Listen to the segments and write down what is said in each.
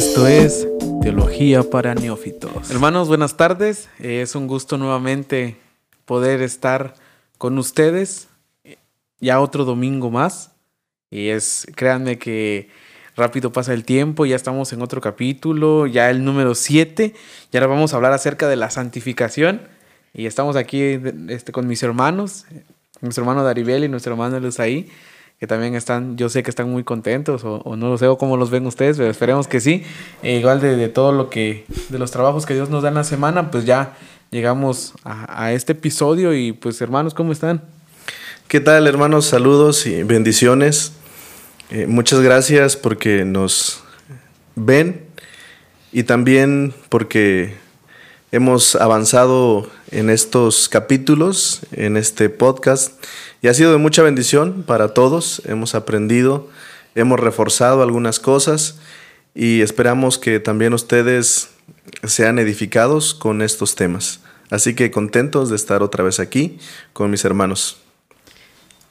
Esto es Teología para Neófitos. Hermanos, buenas tardes. Eh, es un gusto nuevamente poder estar con ustedes ya otro domingo más. Y es, créanme que rápido pasa el tiempo, ya estamos en otro capítulo, ya el número 7. Y ahora vamos a hablar acerca de la santificación. Y estamos aquí este, con mis hermanos, nuestro hermano Daribel y nuestro hermano ahí que también están, yo sé que están muy contentos, o, no lo sé, o cómo los ven ustedes, pero esperemos que sí. E igual de, todo lo que, de los trabajos que Dios nos da en la semana, pues ya llegamos a, este episodio y pues hermanos, ¿cómo están? ¿Qué tal hermanos? Saludos y bendiciones. Eh, muchas gracias porque nos ven y también porque hemos avanzado en estos capítulos, en este podcast y ha sido de mucha bendición para todos. Hemos aprendido, hemos reforzado algunas cosas y esperamos que también ustedes sean edificados con estos temas. Así que contentos de estar otra vez aquí con mis hermanos.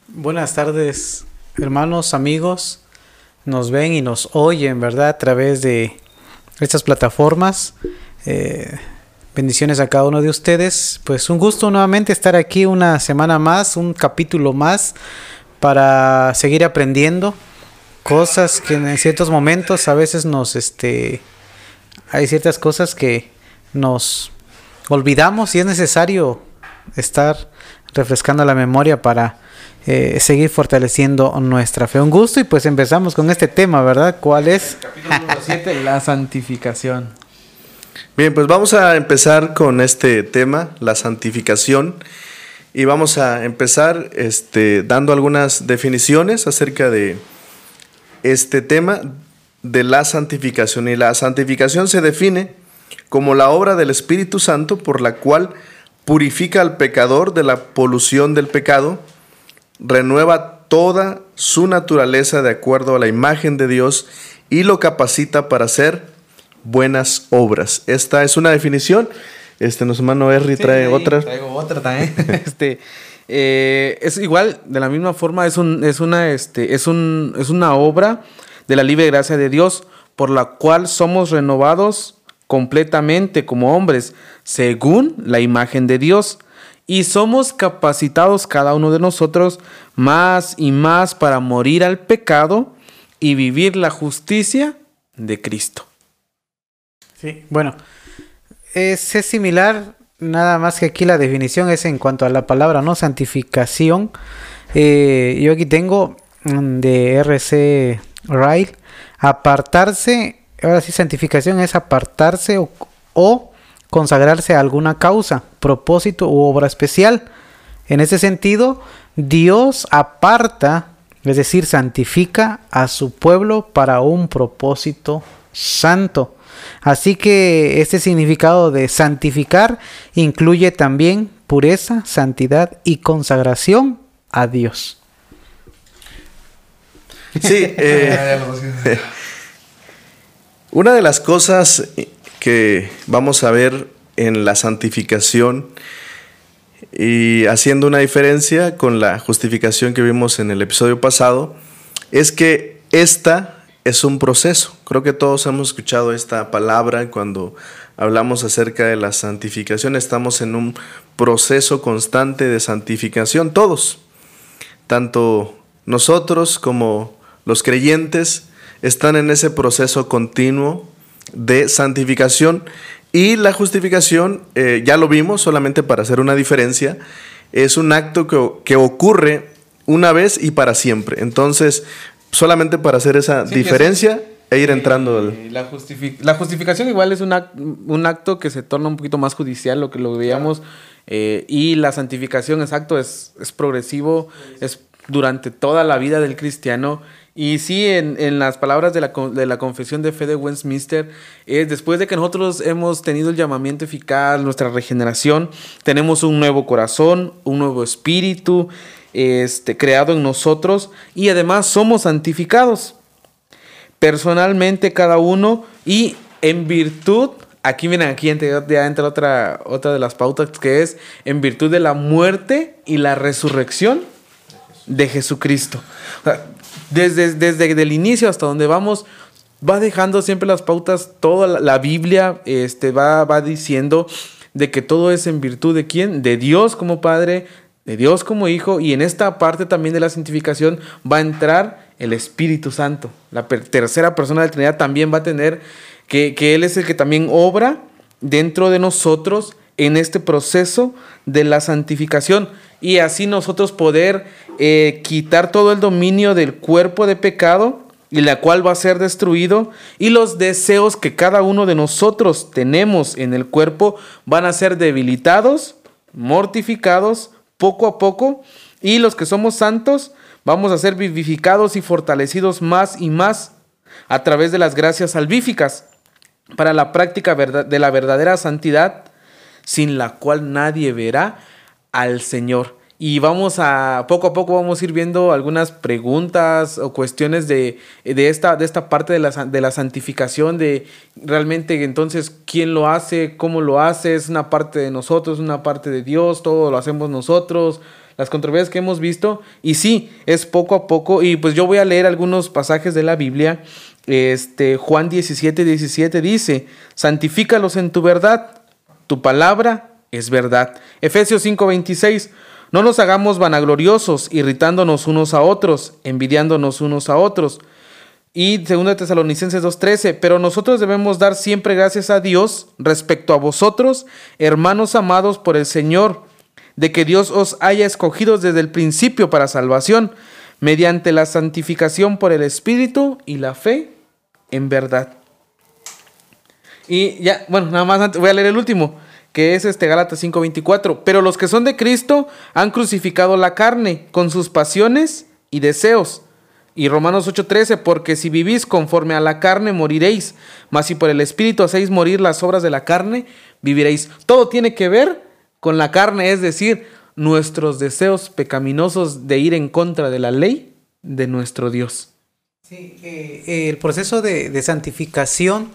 Buenas tardes, hermanos, amigos. Nos ven y nos oyen, ¿verdad? A través de estas plataformas. Eh, Bendiciones a cada uno de ustedes. Pues un gusto nuevamente estar aquí una semana más, un capítulo más para seguir aprendiendo cosas que en ciertos momentos a veces nos este hay ciertas cosas que nos olvidamos y es necesario estar refrescando la memoria para eh, seguir fortaleciendo nuestra fe. Un gusto y pues empezamos con este tema, ¿verdad? ¿Cuál es? capítulo número 7, la santificación. Bien, pues vamos a empezar con este tema, la santificación. Y vamos a empezar este, dando algunas definiciones acerca de este tema de la santificación. Y la santificación se define como la obra del Espíritu Santo por la cual purifica al pecador de la polución del pecado, renueva toda su naturaleza de acuerdo a la imagen de Dios y lo capacita para ser buenas obras. Esta es una definición. Este, nuestro hermano Henry trae otra. Traigo otra también. este, eh, es igual, de la misma forma, es, un, es, una, este, es, un, es una obra de la libre gracia de Dios por la cual somos renovados completamente como hombres, según la imagen de Dios. Y somos capacitados cada uno de nosotros más y más para morir al pecado y vivir la justicia de Cristo. Sí, bueno, es, similar, nada más que aquí la definición es en cuanto a la palabra, ¿no? Santificación. Eh, yo aquí tengo mm, de RC Rail, apartarse, ahora sí, santificación es apartarse o, o consagrarse a alguna causa, propósito u obra especial. En ese sentido, Dios aparta, es decir, santifica a su pueblo para un propósito santo. Así que este significado de santificar incluye también pureza, santidad y consagración a Dios. Sí, eh, una de las cosas que vamos a ver en la santificación y haciendo una diferencia con la justificación que vimos en el episodio pasado es que esta es un proceso. Creo que todos hemos escuchado esta palabra cuando hablamos acerca de la santificación. Estamos en un proceso constante de santificación, todos. Tanto nosotros como los creyentes están en ese proceso continuo de santificación y la justificación, eh, ya lo vimos, solamente para hacer una diferencia, es un acto que, que ocurre una vez y para siempre. Entonces, solamente para hacer esa diferencia e ir entrando. La, la, justificación igual es un, un, acto que se torna un poquito más judicial, lo que lo veíamos, eh, y la santificación, exacto, es, es progresivo, es durante toda la vida del cristiano. Y sí, en, en las palabras de la, de la, confesión de fe de Westminster, es después de que nosotros hemos tenido el llamamiento eficaz, nuestra regeneración, tenemos un nuevo corazón, un nuevo espíritu, este, creado en nosotros y además somos santificados personalmente cada uno y en virtud, aquí miren, aquí ya entra otra, otra de las pautas que es en virtud de la muerte y la resurrección de Jesucristo. desde, desde el inicio hasta donde vamos, va dejando siempre las pautas, toda la, la Biblia este, va, va diciendo de que todo es en virtud de quién? De Dios como Padre, de Dios como Hijo, y en esta parte también de la santificación va a entrar el Espíritu Santo. La tercera persona de la Trinidad también va a tener que, que Él es el que también obra dentro de nosotros en este proceso de la santificación y así nosotros poder eh, quitar todo el dominio del cuerpo de pecado y la cual va a ser destruido y los deseos que cada uno de nosotros tenemos en el cuerpo van a ser debilitados, mortificados poco a poco y los que somos santos vamos a ser vivificados y fortalecidos más y más a través de las gracias salvíficas para la práctica de la verdadera santidad, sin la cual nadie verá al Señor. Y vamos a, poco a poco vamos a ir viendo algunas preguntas o cuestiones de, de, esta, de esta parte de la, de la santificación, de realmente entonces quién lo hace, cómo lo hace, es una parte de nosotros, una parte de Dios, todo lo hacemos nosotros, las controversias que hemos visto. Y sí, es poco a poco. Y pues yo voy a leer algunos pasajes de la Biblia. Este, Juan 17, 17 dice, santifícalos en tu verdad, tu palabra es verdad. Efesios 5, 26, no nos hagamos vanagloriosos, irritándonos unos a otros, envidiándonos unos a otros. Y 2 Tesalonicenses 2:13, pero nosotros debemos dar siempre gracias a Dios respecto a vosotros, hermanos amados por el Señor, de que Dios os haya escogido desde el principio para salvación, mediante la santificación por el Espíritu y la fe en verdad. Y ya, bueno, nada más voy a leer el último, que es este Gálatas 5:24. Pero los que son de Cristo han crucificado la carne con sus pasiones y deseos. Y Romanos 8:13, porque si vivís conforme a la carne moriréis, mas si por el Espíritu hacéis morir las obras de la carne, viviréis. Todo tiene que ver con la carne, es decir, nuestros deseos pecaminosos de ir en contra de la ley de nuestro Dios. Sí, eh, el proceso de, de santificación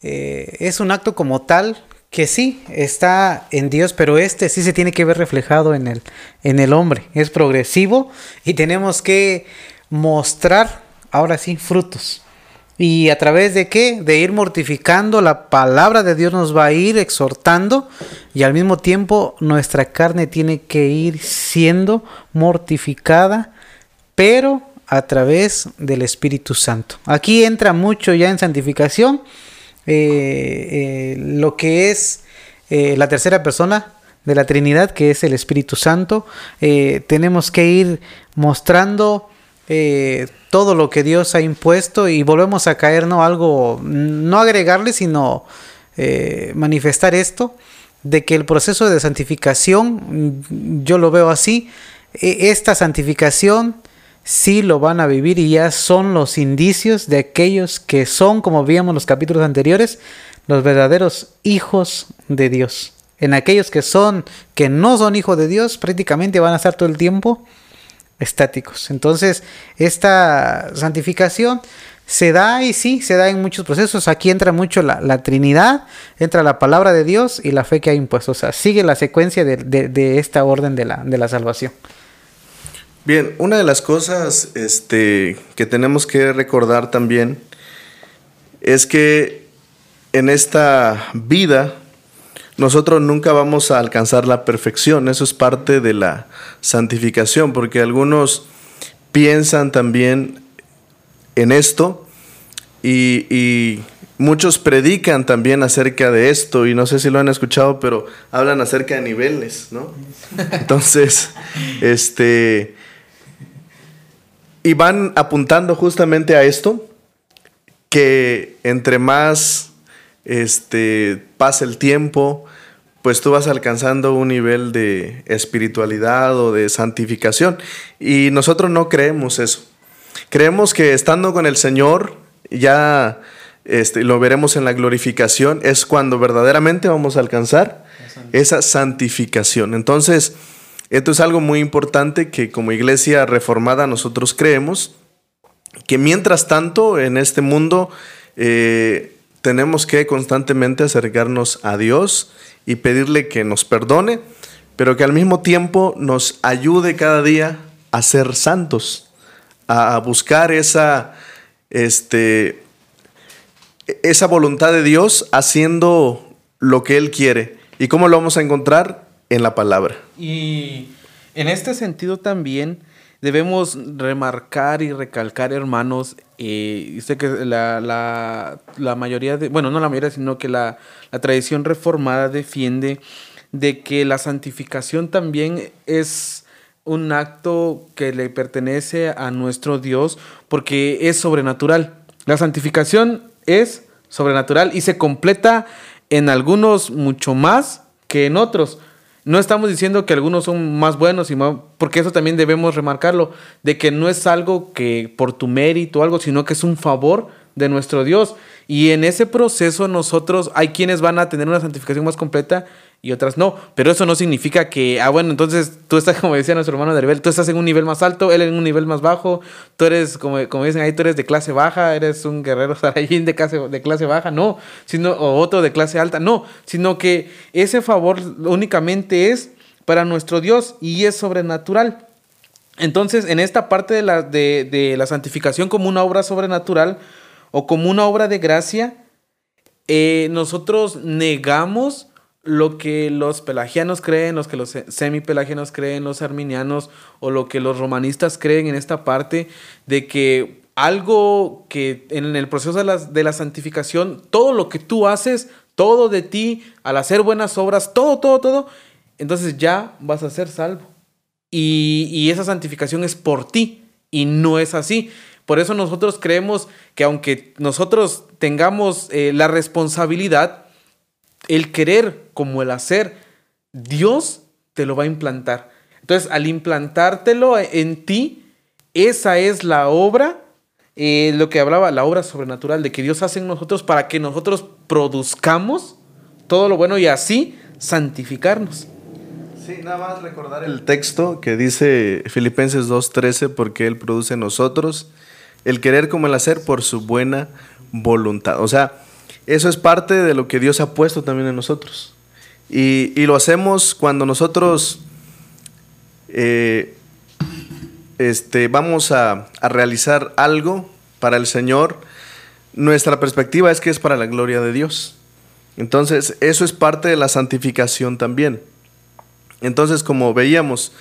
eh, es un acto como tal que sí está en Dios, pero este sí se tiene que ver reflejado en el, en el hombre. Es progresivo y tenemos que mostrar ahora sí frutos. ¿Y a través de qué? De ir mortificando, la palabra de Dios nos va a ir exhortando y al mismo tiempo nuestra carne tiene que ir siendo mortificada, pero a través del Espíritu Santo. Aquí entra mucho ya en santificación eh, eh, lo que es eh, la tercera persona de la Trinidad, que es el Espíritu Santo. Tenemos que ir mostrando todo lo que Dios ha impuesto y volvemos a caer, ¿no? Algo, no agregarle, sino manifestar esto, de que el proceso de santificación, yo lo veo así, e- esta santificación sí lo van a vivir y ya son los indicios de aquellos que son, como veíamos en los capítulos anteriores, los verdaderos hijos de Dios. En aquellos que son, que no son hijos de Dios, prácticamente van a estar todo el tiempo estáticos. Entonces, esta santificación se da y sí, se da en muchos procesos. Aquí entra mucho la, la Trinidad, entra la palabra de Dios y la fe que ha impuesto. O sea, sigue la secuencia de, de- de esta orden de la, de la salvación. Bien, una de las cosas este, que tenemos que recordar también es que en esta vida nosotros nunca vamos a alcanzar la perfección. Eso es parte de la santificación, porque algunos piensan también en esto y, y muchos predican también acerca de esto y no sé si lo han escuchado, pero hablan acerca de niveles, ¿no? Entonces, este y van apuntando justamente a esto que entre más este pasa el tiempo, pues tú vas alcanzando un nivel de espiritualidad o de santificación y nosotros no creemos eso. Creemos que estando con el Señor ya este, lo veremos en la glorificación, es cuando verdaderamente vamos a alcanzar esa santificación. Entonces, esto es algo muy importante que como iglesia reformada nosotros creemos que mientras tanto en este mundo eh, tenemos que constantemente acercarnos a Dios y pedirle que nos perdone, pero que al mismo tiempo nos ayude cada día a ser santos, a, buscar esa, este, esa voluntad de Dios haciendo lo que Él quiere. ¿Y cómo lo vamos a encontrar? En la palabra. Y en este sentido también debemos remarcar y recalcar, hermanos, eh, sé que la, la, mayoría de, bueno, no la mayoría, sino que la, la tradición reformada defiende de que la santificación también es un acto que le pertenece a nuestro Dios porque es sobrenatural. La santificación es sobrenatural y se completa en algunos mucho más que en otros. No estamos diciendo que algunos son más buenos, y porque eso también debemos remarcarlo, de que no es algo que por tu mérito o algo, sino que es un favor de nuestro Dios. Y en ese proceso nosotros hay quienes van a tener una santificación más completa y otras no. Pero eso no significa que, ah, bueno, entonces tú estás, como decía nuestro hermano Daribel, tú estás en un nivel más alto, él en un nivel más bajo, tú eres, como, como dicen ahí, tú eres de clase baja, eres un guerrero sarayín de clase, de clase baja, no, sino, o otro de clase alta, no, sino que ese favor únicamente es para nuestro Dios y es sobrenatural. Entonces, en esta parte de la, de, de la santificación como una obra sobrenatural o como una obra de gracia, eh, nosotros negamos lo que los pelagianos creen, los que los semipelagianos creen, los arminianos o lo que los romanistas creen en esta parte de que algo que en el proceso de la, de la santificación, todo lo que tú haces, todo de ti, al hacer buenas obras, todo, todo, todo, entonces ya vas a ser salvo. Y, y esa santificación es por ti y no es así. Por eso nosotros creemos que aunque nosotros tengamos eh, la responsabilidad, el querer como el hacer, Dios te lo va a implantar. Entonces, al implantártelo en ti, esa es la obra, eh, lo que hablaba, la obra sobrenatural de que Dios hace en nosotros para que nosotros produzcamos todo lo bueno y así santificarnos. Sí, nada más recordar el texto que dice Filipenses 2.13, porque Él produce en nosotros el querer como el hacer por su buena voluntad. O sea, eso es parte de lo que Dios ha puesto también en nosotros. Y, lo hacemos cuando nosotros eh, este, vamos a, a, realizar algo para el Señor. Nuestra perspectiva es que es para la gloria de Dios. Entonces, eso es parte de la santificación también. Entonces, como veíamos,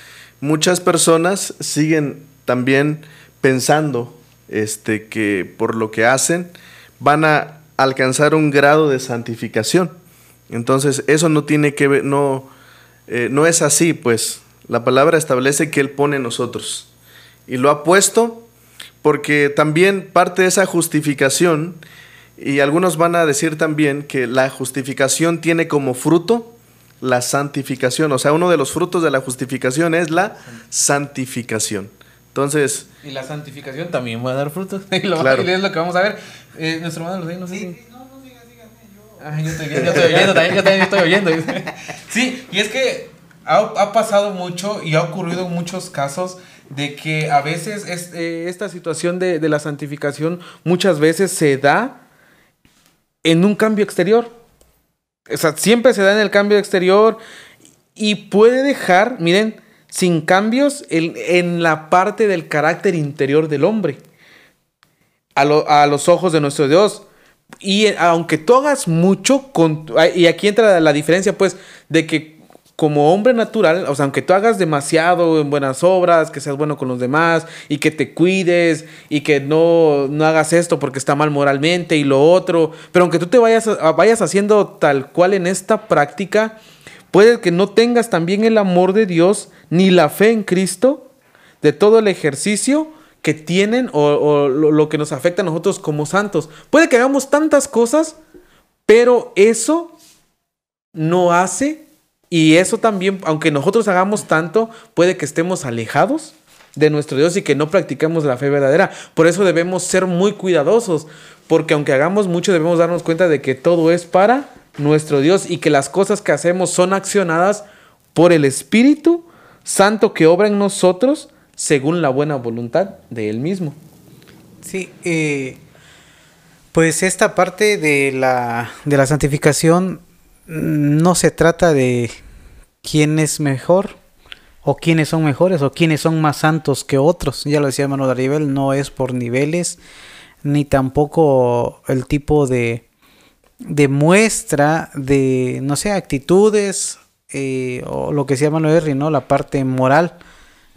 muchas personas siguen también pensando este, que por lo que hacen van a alcanzar un grado de santificación. Entonces, eso no tiene que ver, no, eh, no es así, pues la palabra establece que Él pone en nosotros. Y lo ha puesto porque también parte de esa justificación, y algunos van a decir también que la justificación tiene como fruto la santificación. O sea, uno de los frutos de la justificación es la santificación. Entonces... Y la santificación también va a dar frutos. y, lo, claro. es lo que vamos a ver. Eh, nuestro hermano no sé si... No, no, siga, siga. Ah, yo estoy, oyendo también, yo también estoy oyendo. sí, y es que ha, pasado mucho y ha ocurrido en muchos casos de que a veces es, eh, esta situación de, la santificación muchas veces se da en un cambio exterior. O sea, siempre se da en el cambio exterior y puede dejar, miren, sin cambios en, la parte del carácter interior del hombre, a, los ojos de nuestro Dios. Y aunque tú hagas mucho, con, y aquí entra la diferencia, pues, de que como hombre natural, o sea, aunque tú hagas demasiado en buenas obras, que seas bueno con los demás y que te cuides y que no, no hagas esto porque está mal moralmente y lo otro, pero aunque tú te vayas, vayas haciendo tal cual en esta práctica, Puede que no tengas también el amor de Dios ni la fe en Cristo de todo el ejercicio que tienen o, lo, que nos afecta a nosotros como santos. Puede que hagamos tantas cosas, pero eso no hace, y eso también, aunque nosotros hagamos tanto, puede que estemos alejados de nuestro Dios y que no practicamos la fe verdadera. Por eso debemos ser muy cuidadosos, porque aunque hagamos mucho, debemos darnos cuenta de que todo es para nuestro Dios y que las cosas que hacemos son accionadas por el Espíritu Santo que obra en nosotros según la buena voluntad de Él mismo. Sí, eh, pues esta parte de la, de la santificación no se trata de quién es mejor o quiénes son mejores o quiénes son más santos que otros. Ya lo decía hermano Daribel, no es por niveles ni tampoco el tipo de, de muestra de, no sé, actitudes eh, o lo que se llama no ¿no? La parte moral.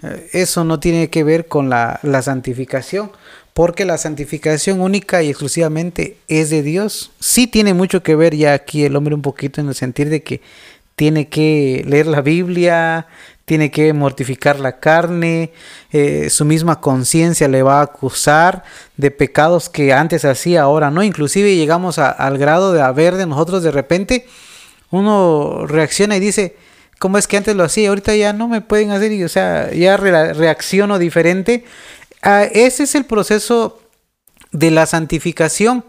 Eh, eso no tiene que ver con la, la santificación, porque la santificación única y exclusivamente es de Dios. Sí tiene mucho que ver ya aquí el hombre un poquito en el sentido de que tiene que leer la Biblia, tiene que mortificar la carne, eh, su misma conciencia le va a acusar de pecados que antes hacía, ahora no. Inclusive llegamos al grado de haber de nosotros de repente, uno reacciona y dice, ¿cómo es que antes lo hacía? Ahorita ya no me pueden hacer, y, o sea, ya reacciono diferente. Ah, ese es el proceso de la santificación.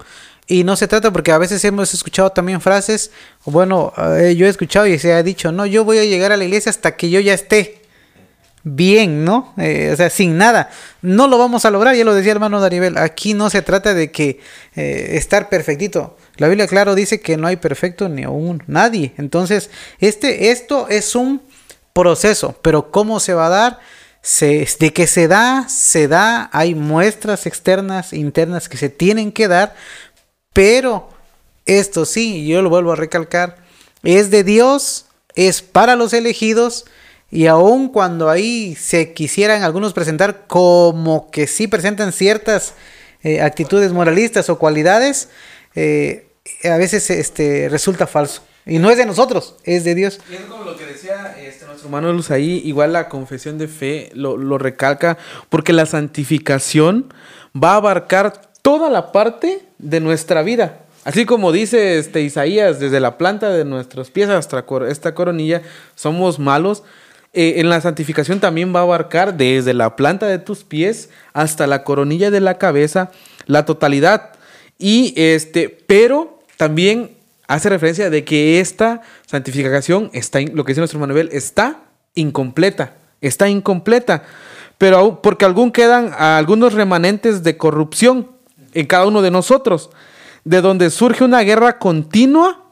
Y no se trata porque a veces hemos escuchado también frases, bueno, eh, yo he escuchado y se ha dicho, no, yo voy a llegar a la iglesia hasta que yo ya esté bien, ¿no? Eh, o sea, sin nada. No lo vamos a lograr, ya lo decía hermano Daribel. Aquí no se trata de que eh, estar perfectito. La Biblia, claro, dice que no hay perfecto ni aún nadie. Entonces, este, esto es un proceso, pero ¿cómo se va a dar? Se, de que se da, se da, hay muestras externas, internas que se tienen que dar, pero esto sí, yo lo vuelvo a recalcar, es de Dios, es para los elegidos, y aun cuando ahí se quisieran algunos presentar como que sí presentan ciertas eh, actitudes moralistas o cualidades, eh, a veces este, resulta falso. Y no es de nosotros, es de Dios. Y es como lo que decía este, nuestro hermano Luz ahí, igual la confesión de fe lo, lo recalca, porque la santificación va a abarcar toda la parte de nuestra vida. Así como dice este Isaías, desde la planta de nuestros pies hasta esta coronilla, somos malos. Eh, en la santificación también va a abarcar desde la planta de tus pies hasta la coronilla de la cabeza, la totalidad. Y este, pero también hace referencia de que esta santificación está, lo que dice nuestro Manuel, está incompleta, está incompleta. Pero porque aún quedan algunos remanentes de corrupción en cada uno de nosotros, de donde surge una guerra continua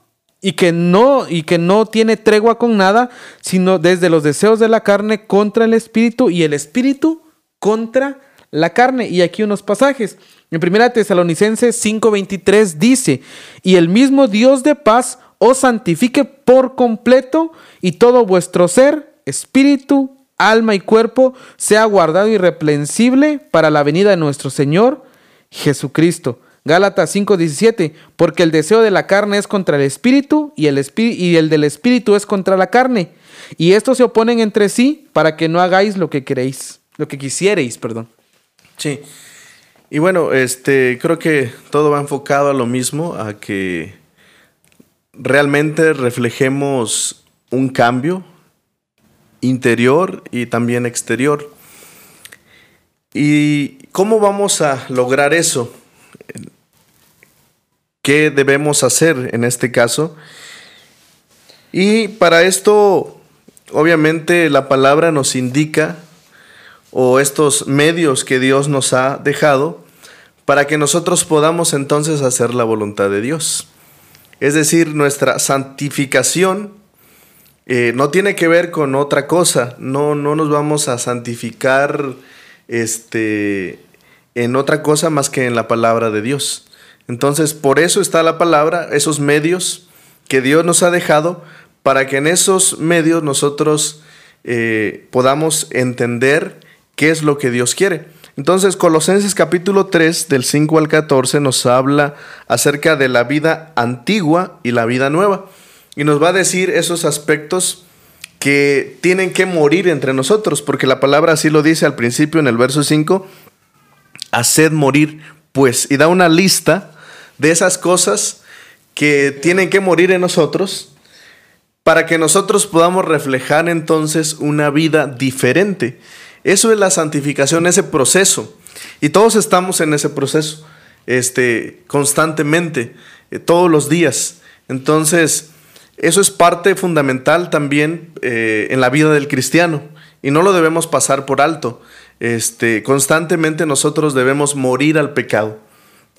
y que no y que no tiene tregua con nada, sino desde los deseos de la carne contra el espíritu y el espíritu contra la carne. Y aquí unos pasajes. En 1 Tesalonicenses 5:23 dice, "Y el mismo Dios de paz os santifique por completo y todo vuestro ser, espíritu, alma y cuerpo sea guardado irreprensible para la venida de nuestro Señor Jesucristo. Gálatas 5:17, porque el deseo de la carne es contra el espíritu y el, y el del espíritu es contra la carne. Y estos se oponen entre sí para que no hagáis lo que queréis, lo que quisierais, perdón. Sí. Y bueno, este, creo que todo va enfocado a lo mismo, a que realmente reflejemos un cambio interior y también exterior. ¿Y cómo vamos a lograr eso? ¿Qué debemos hacer en este caso? Y para esto, obviamente, la palabra nos indica, o estos medios que Dios nos ha dejado, para que nosotros podamos entonces hacer la voluntad de Dios. Es decir, nuestra santificación eh, no tiene que ver con otra cosa, no, no nos vamos a santificar este, en otra cosa más que en la palabra de Dios. Entonces, por eso está la palabra, esos medios que Dios nos ha dejado, para que en esos medios nosotros eh, podamos entender qué es lo que Dios quiere. Entonces, Colosenses capítulo 3, del 5 al 14, nos habla acerca de la vida antigua y la vida nueva. Y nos va a decir esos aspectos que tienen que morir entre nosotros, porque la palabra así lo dice al principio en el verso 5, haced morir, pues, y da una lista de esas cosas que tienen que morir en nosotros para que nosotros podamos reflejar entonces una vida diferente. Eso es la santificación, ese proceso. Y todos estamos en ese proceso, este, constantemente, eh, todos los días. Entonces, eso es parte fundamental también eh, en la vida del cristiano y no lo debemos pasar por alto. Este, constantemente nosotros debemos morir al pecado.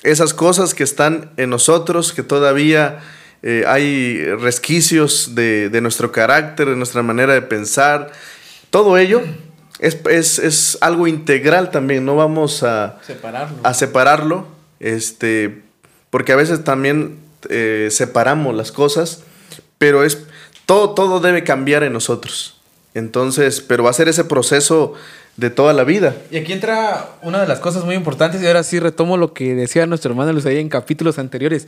Esas cosas que están en nosotros, que todavía eh, hay resquicios de, nuestro carácter, de nuestra manera de pensar, todo ello es, algo integral también, no vamos a separarlo. A separarlo este, porque a veces también eh, separamos las cosas, pero es todo, todo debe cambiar en nosotros. Entonces, pero va a ser ese proceso de toda la vida. Y aquí entra una de las cosas muy importantes, y ahora sí retomo lo que decía nuestro hermano ahí en capítulos anteriores.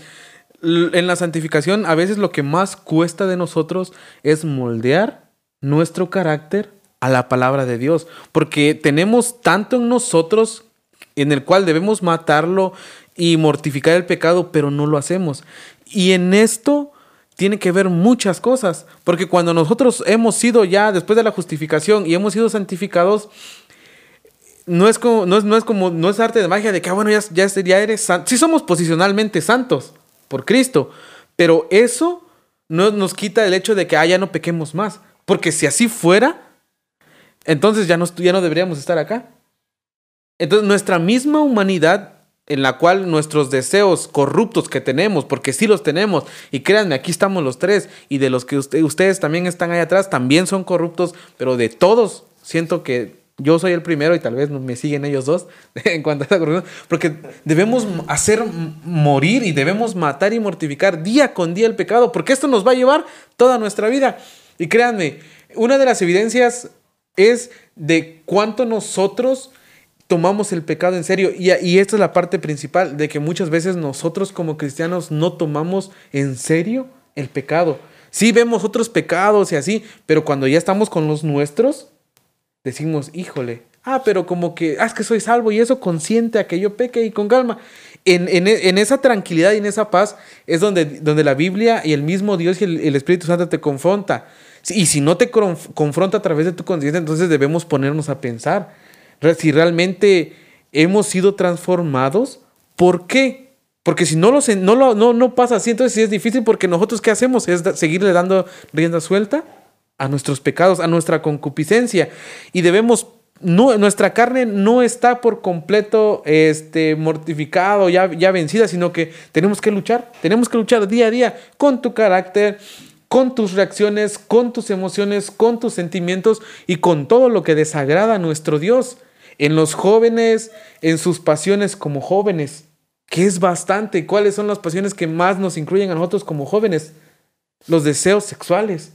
En la santificación, a veces lo que más cuesta de nosotros es moldear nuestro carácter a la palabra de Dios, porque tenemos tanto en nosotros en el cual debemos matarlo y mortificar el pecado, pero no lo hacemos. Y en esto tiene que ver muchas cosas, porque cuando nosotros hemos sido ya, después de la justificación y hemos sido santificados, no es como, no es, no es como, no es arte de magia de que, ah, bueno, ya, ya, ya eres santo. Sí somos posicionalmente santos por Cristo, pero eso no nos quita el hecho de que, ah, ya no pequemos más, porque si así fuera, entonces ya no, ya no deberíamos estar acá. Entonces nuestra misma humanidad en la cual nuestros deseos corruptos que tenemos, porque sí los tenemos, y créanme, aquí estamos los tres, y de los que ustedes también están ahí atrás, también son corruptos, pero de todos siento que yo soy el primero y tal vez me siguen ellos dos en cuanto a esa corrupción, porque debemos hacer morir y debemos matar y mortificar día con día el pecado, porque esto nos va a llevar toda nuestra vida. Y créanme, una de las evidencias es de cuánto nosotros tomamos el pecado en serio. Y, y, esta es la parte principal, de que muchas veces nosotros como cristianos no tomamos en serio el pecado. Sí vemos otros pecados y así, pero cuando ya estamos con los nuestros, decimos, híjole, ah, pero como que, ah, es que soy salvo y eso consciente a que yo peque y con calma. En, en, en esa tranquilidad y en esa paz es donde, donde la Biblia y el mismo Dios y el, el Espíritu Santo te confronta. Y si no te confronta a través de tu conciencia, entonces debemos ponernos a pensar si realmente hemos sido transformados. ¿Por qué? Porque si no, lo, no, no, no pasa así, entonces sí es difícil porque nosotros ¿qué hacemos? Es seguirle dando rienda suelta a nuestros pecados, a nuestra concupiscencia. Y debemos, no, nuestra carne no está por completo este, mortificado, ya, ya vencida, sino que tenemos que luchar, tenemos que luchar día a día con tu carácter, con tus reacciones, con tus emociones, con tus sentimientos y con todo lo que desagrada a nuestro Dios en los jóvenes, en sus pasiones como jóvenes, que es bastante. ¿Cuáles son las pasiones que más nos incluyen a nosotros como jóvenes? Los deseos sexuales,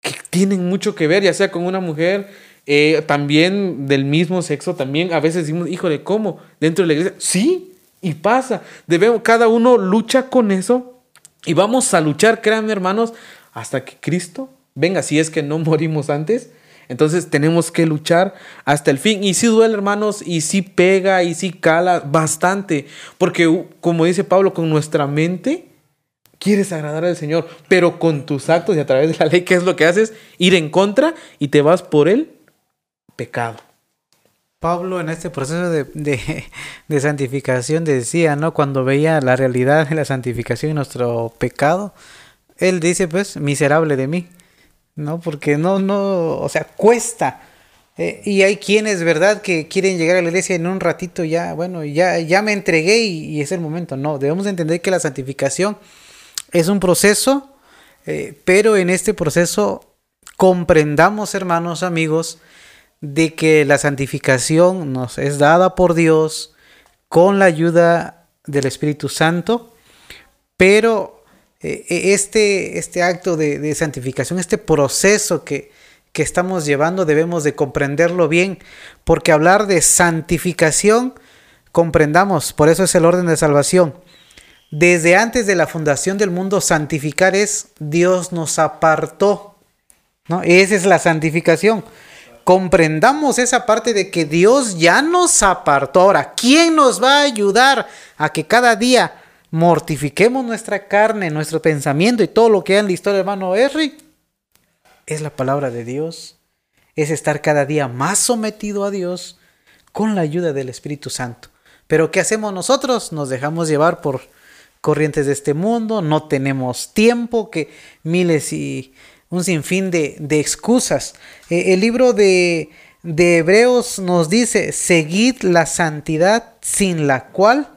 que tienen mucho que ver, ya sea con una mujer, eh, también del mismo sexo, también a veces decimos, híjole, ¿cómo? Dentro de la iglesia. Sí, y pasa. Debemos, cada uno lucha con eso y vamos a luchar, créanme hermanos, hasta que Cristo venga, si es que no morimos antes entonces tenemos que luchar hasta el fin. Y si duele, hermanos, y si pega, y si cala bastante. Porque, como dice Pablo, con nuestra mente quieres agradar al Señor, pero con tus actos y a través de la ley, ¿qué es lo que haces? Ir en contra y te vas por el pecado. Pablo en este proceso de, de, de, santificación decía, ¿no? Cuando veía la realidad de la santificación y nuestro pecado, él dice, pues, miserable de mí. ¿No? Porque no, no, o sea, cuesta. Eh, y hay quienes, ¿verdad?, que quieren llegar a la iglesia en un ratito ya, bueno, ya, ya me entregué y, es el momento. No, debemos entender que la santificación es un proceso, eh, pero en este proceso comprendamos, hermanos, amigos, de que la santificación nos es dada por Dios con la ayuda del Espíritu Santo, pero este, este acto de, santificación, este proceso que, que estamos llevando, debemos de comprenderlo bien, porque hablar de santificación, comprendamos, por eso es el orden de salvación. Desde antes de la fundación del mundo, santificar es Dios nos apartó. ¿no? Esa es la santificación. Comprendamos esa parte de que Dios ya nos apartó. Ahora, ¿quién nos va a ayudar a que cada día mortifiquemos nuestra carne, nuestro pensamiento y todo lo que hay en la historia, hermano Henry, es la palabra de Dios, es estar cada día más sometido a Dios con la ayuda del Espíritu Santo. Pero ¿qué hacemos nosotros? Nos dejamos llevar por corrientes de este mundo, no tenemos tiempo, que miles y un sinfín de, de excusas. Eh, el libro de, de Hebreos nos dice, seguid la santidad sin la cual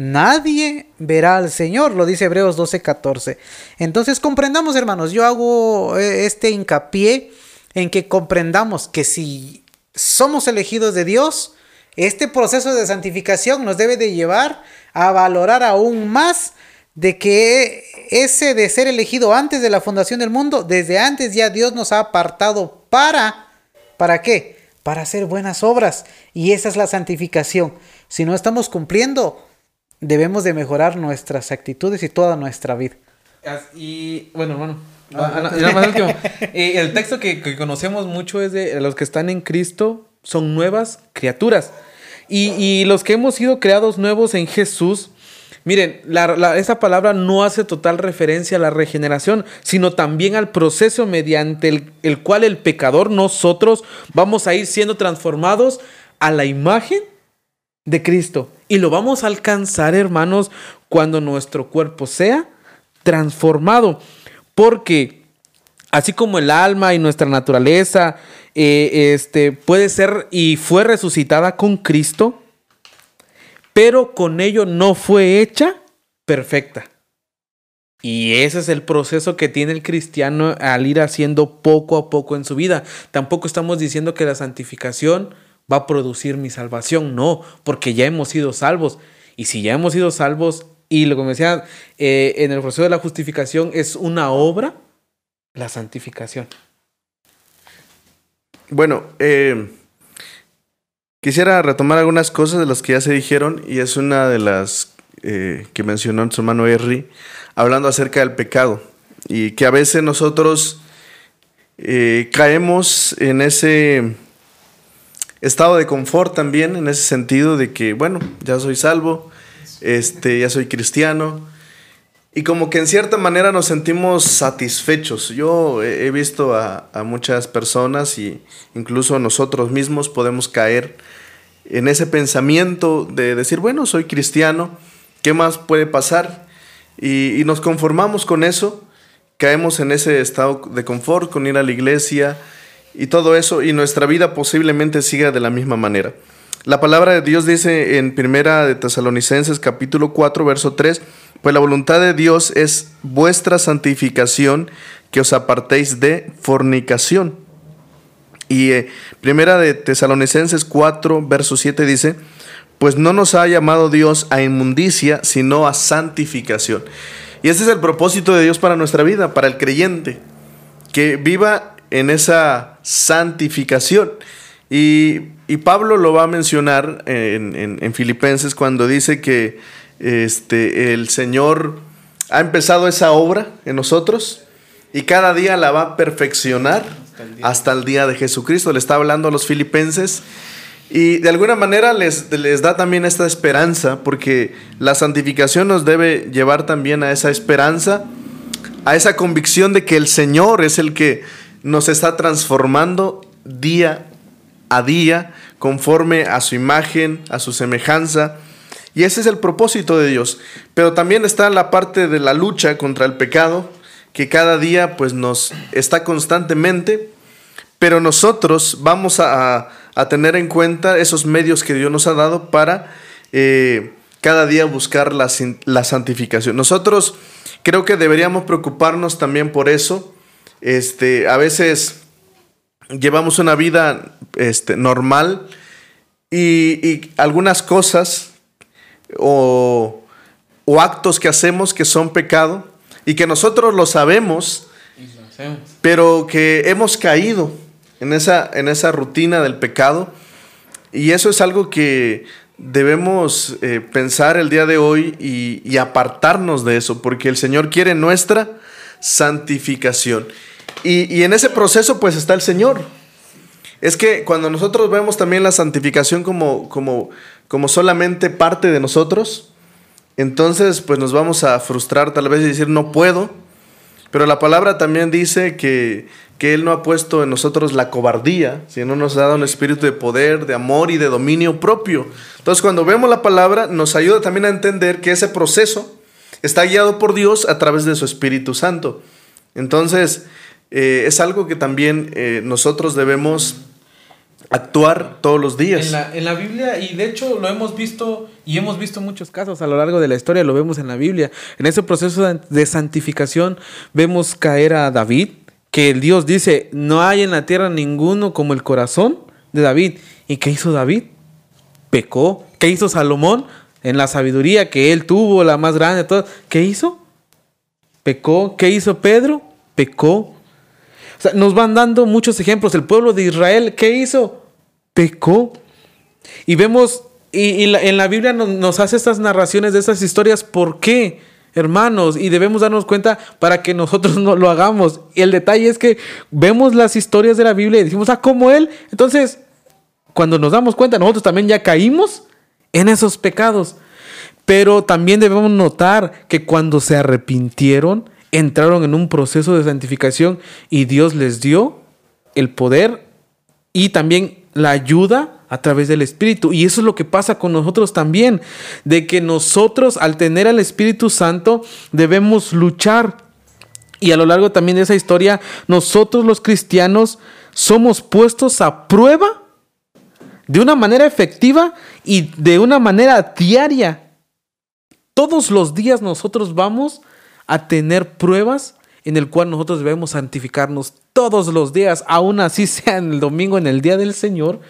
nadie verá al Señor, lo dice Hebreos 12:14. Entonces comprendamos, hermanos, yo hago eh, este hincapié en que comprendamos que si somos elegidos de Dios, este proceso de santificación nos debe de llevar a valorar aún más de que ese de ser elegido antes de la fundación del mundo, desde antes ya Dios nos ha apartado para, ¿para qué? Para hacer buenas obras. Y esa es la santificación. Si no estamos cumpliendo, debemos de mejorar nuestras actitudes y toda nuestra vida. Y bueno, hermano. Ah, el texto que, conocemos mucho es de los que están en Cristo son nuevas criaturas. Y, y los que hemos sido creados nuevos en Jesús, Miren, esa palabra no hace total referencia a la regeneración, sino también al proceso mediante el, cual el pecador, nosotros, vamos a ir siendo transformados a la imagen de Cristo. Y lo vamos a alcanzar, hermanos, cuando nuestro cuerpo sea transformado. Porque así como el alma y nuestra naturaleza eh, este, puede ser y fue resucitada con Cristo, pero con ello no fue hecha perfecta. Y ese es el proceso que tiene el cristiano al ir haciendo poco a poco en su vida. Tampoco estamos diciendo que la santificación va a producir mi salvación, no, porque ya hemos sido salvos. Y si ya hemos sido salvos, y lo que me decía, eh, en el proceso de la justificación es una obra, la santificación. Bueno, eh, Quisiera retomar algunas cosas de las que ya se dijeron y es una de las eh, que mencionó su hermano Henry, hablando acerca del pecado y que a veces nosotros eh, caemos en ese estado de confort también, en ese sentido de que, bueno, ya soy salvo, este, ya soy cristiano, y como que en cierta manera nos sentimos satisfechos. Yo he visto a, muchas personas y incluso nosotros mismos podemos caer en ese pensamiento de decir, bueno, soy cristiano, ¿qué más puede pasar? Y, y, nos conformamos con eso, caemos en ese estado de confort con ir a la iglesia y todo eso, y nuestra vida posiblemente siga de la misma manera. La palabra de Dios dice en Primera de Tesalonicenses capítulo 4 verso 3, pues la voluntad de Dios es vuestra santificación, que os apartéis de fornicación. Y eh, Primera de Tesalonicenses 4 verso 7 dice, pues no nos ha llamado Dios a inmundicia, sino a santificación. Y ese es el propósito de Dios para nuestra vida, para el creyente, que viva en esa santificación. Y, Pablo lo va a mencionar en, Filipenses cuando dice que este, el Señor ha empezado esa obra en nosotros y cada día la va a perfeccionar hasta el día, de Jesucristo. Le está hablando a los filipenses y de alguna manera les, les da también esta esperanza porque la santificación nos debe llevar también a esa esperanza, a esa convicción de que el Señor es el que nos está transformando día a día conforme a su imagen, a su semejanza. Y ese es el propósito de Dios. Pero también está la parte de la lucha contra el pecado, que cada día pues nos está constantemente, pero nosotros vamos a, tener en cuenta esos medios que Dios nos ha dado para eh, cada día buscar la, la, santificación. Nosotros creo que deberíamos preocuparnos también por eso. Este, a veces llevamos una vida este, normal y, algunas cosas o, actos que hacemos que son pecado y que nosotros lo sabemos, pero que hemos caído en esa, en esa rutina del pecado. Y eso es algo que debemos eh, pensar el día de hoy y, y, apartarnos de eso, porque el Señor quiere nuestra santificación. Y, en ese proceso pues está el Señor. Es que cuando nosotros vemos también la santificación como, como, como solamente parte de nosotros, entonces pues nos vamos a frustrar tal vez y decir no puedo. Pero la palabra también dice que, que Él no ha puesto en nosotros la cobardía, sino nos ha dado un espíritu de poder, de amor y de dominio propio. Entonces cuando vemos la palabra nos ayuda también a entender que ese proceso está guiado por Dios a través de su Espíritu Santo. Entonces, eh, es algo que también eh, nosotros debemos actuar todos los días. En la, en la, Biblia, y de hecho lo hemos visto, y hemos visto muchos casos a lo largo de la historia, lo vemos en la Biblia. En ese proceso de santificación vemos caer a David, que el Dios dice, no hay en la tierra ninguno como el corazón de David. ¿Y qué hizo David? Pecó. ¿Qué hizo Salomón? en la sabiduría que él tuvo, la más grande, todo, ¿qué hizo? Pecó. ¿Qué hizo Pedro? Pecó. Nos van dando muchos ejemplos. El pueblo de Israel, ¿qué hizo? Pecó. Y vemos, y, en la Biblia nos, nos hace estas narraciones de estas historias. ¿Por qué? hermanos, y debemos darnos cuenta para que nosotros no lo hagamos. Y el detalle es que vemos las historias de la Biblia y decimos, ah, como Él. Entonces, cuando nos damos cuenta, nosotros también ya caímos en esos pecados. Pero también debemos notar que cuando se arrepintieron, entraron en un proceso de santificación y Dios les dio el poder y también la ayuda a través del Espíritu. Y eso es lo que pasa con nosotros también, de que nosotros al tener al Espíritu Santo debemos luchar. Y a lo largo también de esa historia, nosotros los cristianos somos puestos a prueba de una manera efectiva y de una manera diaria. Todos los días nosotros vamos a tener pruebas en el cual nosotros debemos santificarnos todos los días, aún así sea en el domingo, en el día del Señor,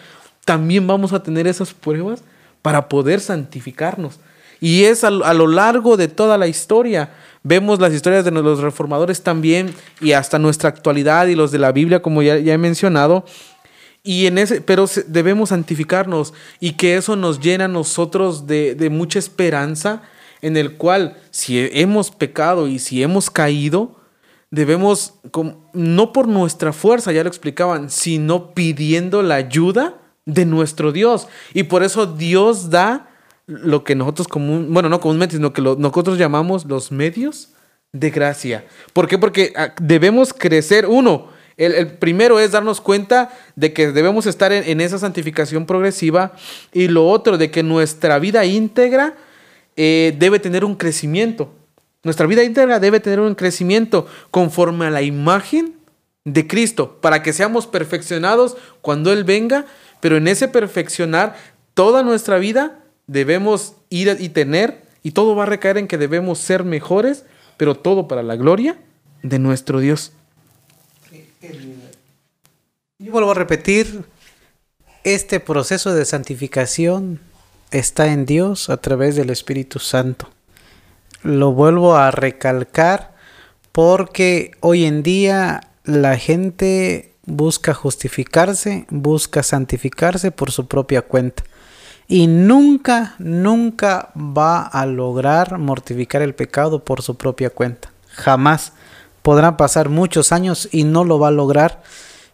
también vamos a tener esas pruebas para poder santificarnos. Y es a, lo largo de toda la historia. Vemos las historias de los reformadores también y hasta nuestra actualidad y los de la Biblia, como ya, he mencionado. Y en ese, pero debemos santificarnos y que eso nos llena a nosotros de, de mucha esperanza, en el cual si hemos pecado y si hemos caído, debemos, no por nuestra fuerza, ya lo explicaban, sino pidiendo la ayuda de nuestro Dios. Y por eso Dios da lo que nosotros común, bueno, no comúnmente, sino que nosotros llamamos los medios de gracia. ¿Por qué? Porque ah, debemos crecer. Uno, el, primero es darnos cuenta de que debemos estar en, esa santificación progresiva. Y lo otro, de que nuestra vida íntegra eh, debe tener un crecimiento. Nuestra vida íntegra debe tener un crecimiento conforme a la imagen de Cristo, para que seamos perfeccionados cuando Él venga pero en ese perfeccionar, toda nuestra vida debemos ir y tener, y todo va a recaer en que debemos ser mejores, pero todo para la gloria de nuestro Dios. Yo vuelvo a repetir, este proceso de santificación está en Dios a través del Espíritu Santo. Lo vuelvo a recalcar porque hoy en día la gente busca justificarse, busca santificarse por su propia cuenta. Y nunca, nunca va a lograr mortificar el pecado por su propia cuenta. Jamás. Podrán pasar muchos años y no lo va a lograr.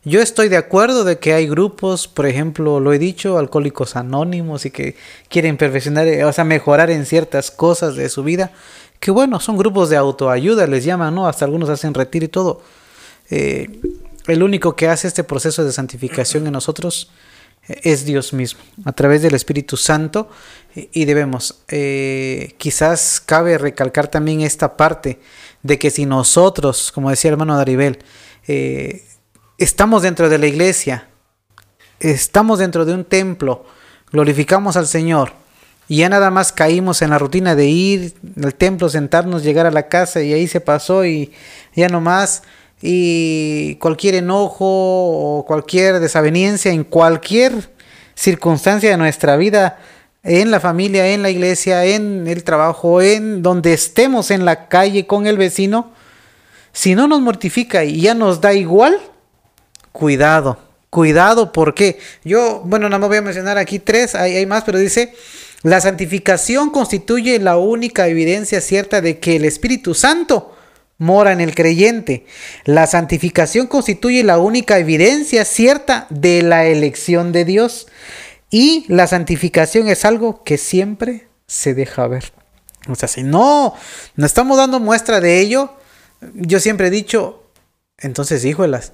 Yo estoy de acuerdo de que hay grupos, por ejemplo, lo he dicho, alcohólicos anónimos y que quieren perfeccionar, o sea, mejorar en ciertas cosas de su vida. Que bueno, son grupos de autoayuda, les llaman, ¿no? Hasta algunos hacen retiro y todo. Eh, el único que hace este proceso de santificación en nosotros eh, es Dios mismo, a través del Espíritu Santo. Y debemos, eh, quizás cabe recalcar también esta parte de que si nosotros, como decía el hermano Daribel, eh, estamos dentro de la iglesia, estamos dentro de un templo, glorificamos al Señor, y ya nada más caímos en la rutina de ir al templo, sentarnos, llegar a la casa y ahí se pasó y ya nomás y cualquier enojo o cualquier desaveniencia en cualquier circunstancia de nuestra vida, en la familia, en la iglesia, en el trabajo, en donde estemos en la calle con el vecino, si no nos mortifica y ya nos da igual, cuidado, cuidado, porque yo, bueno, no me voy a mencionar aquí tres, hay, hay más, pero dice, la santificación constituye la única evidencia cierta de que el Espíritu Santo mora en el creyente. La santificación constituye la única evidencia cierta de la elección de Dios. Y la santificación es algo que siempre se deja ver. O sea, si no, no estamos dando muestra de ello, yo siempre he dicho, entonces, híjolas,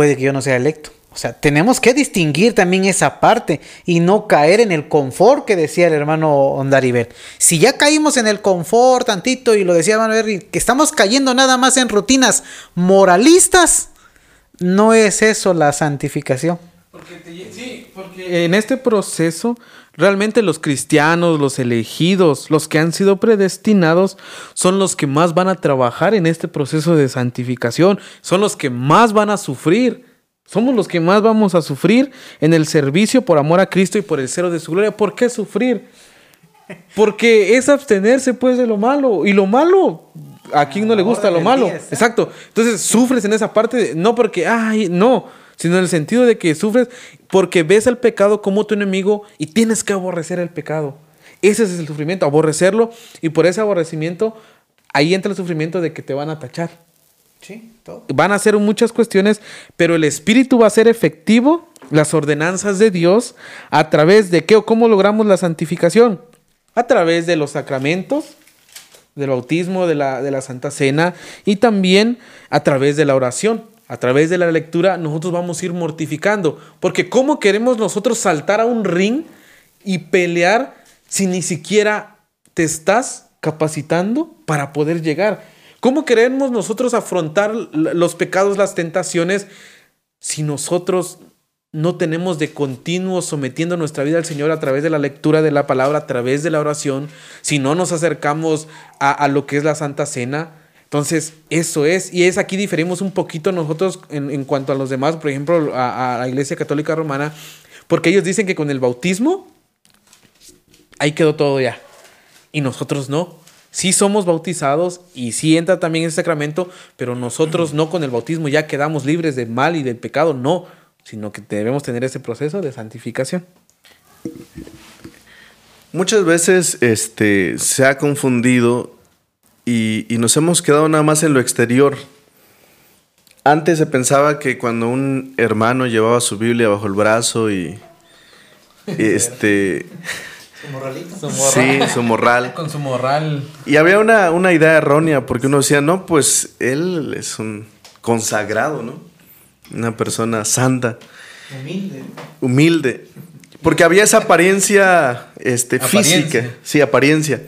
puede que yo no sea electo. O sea, tenemos que distinguir también esa parte y no caer en el confort que decía el hermano Ondaribel. Si ya caímos en el confort tantito y lo decía hermano que estamos cayendo nada más en rutinas moralistas, no es eso la santificación. Sí, porque en este proceso realmente los cristianos, los elegidos, los que han sido predestinados, son los que más van a trabajar en este proceso de santificación, son los que más van a sufrir somos los que más vamos a sufrir en el servicio por amor a Cristo y por el cero de su gloria. ¿Por qué sufrir? Porque es abstenerse pues de lo malo. Y lo malo, ¿a quién no le gusta lo malo? Exacto. Entonces sufres en esa parte, de- no porque, ay, no, sino en el sentido de que sufres porque ves el pecado como tu enemigo y tienes que aborrecer el pecado. Ese es el sufrimiento, aborrecerlo. Y por ese aborrecimiento, ahí entra el sufrimiento de que te van a tachar. Sí, todo. Van a ser muchas cuestiones, pero el Espíritu va a ser efectivo, las ordenanzas de Dios, a través de qué o cómo logramos la santificación. A través de los sacramentos, del bautismo, de la, de la Santa Cena y también a través de la oración. A través de la lectura nosotros vamos a ir mortificando. Porque ¿cómo queremos nosotros saltar a un ring y pelear si ni siquiera te estás capacitando para poder llegar? ¿Cómo queremos nosotros afrontar los pecados, las tentaciones, si nosotros no tenemos de continuo sometiendo nuestra vida al Señor a través de la lectura de la palabra, a través de la oración, si no nos acercamos a, a lo que es la Santa Cena? Entonces, eso es, y es aquí diferimos un poquito nosotros en, en cuanto a los demás, por ejemplo, a, a la Iglesia Católica Romana, porque ellos dicen que con el bautismo, ahí quedó todo ya. Y nosotros no. Sí somos bautizados y sí entra también ese sacramento, pero nosotros no con el bautismo ya quedamos libres del mal y del pecado, no, sino que debemos tener ese proceso de santificación. Muchas veces este, se ha confundido y, y nos hemos quedado nada más en lo exterior. Antes se pensaba que cuando un hermano llevaba su Biblia bajo el brazo y este sí, su morral. Con su morral. Y había una, una idea errónea porque uno decía, no, pues él es un consagrado, ¿no? Una persona santa, Humilde. humilde. Porque había esa apariencia este, Apariencia. física, sí, apariencia.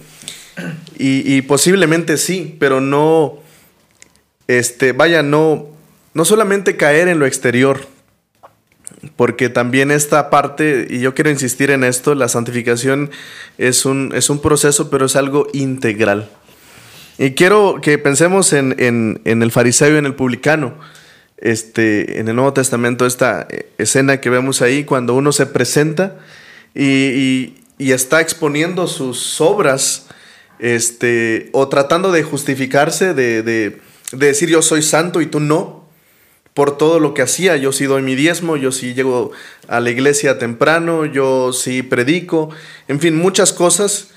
Y, posiblemente sí, pero no, este, vaya, no, no solamente caer en lo exterior, porque también esta parte, y yo quiero insistir en esto, la santificación es un, es un proceso, pero es algo integral. Y quiero que pensemos en, en- el fariseo y en el publicano. Este, en el Nuevo Testamento, esta eh, escena que vemos ahí, cuando uno se presenta y está exponiendo sus obras, este, o tratando de justificarse, de, de- de decir yo soy santo y tú no, por todo lo que hacía. Yo sí doy mi diezmo, yo sí llego a la iglesia temprano, yo sí predico, en fin, muchas cosas.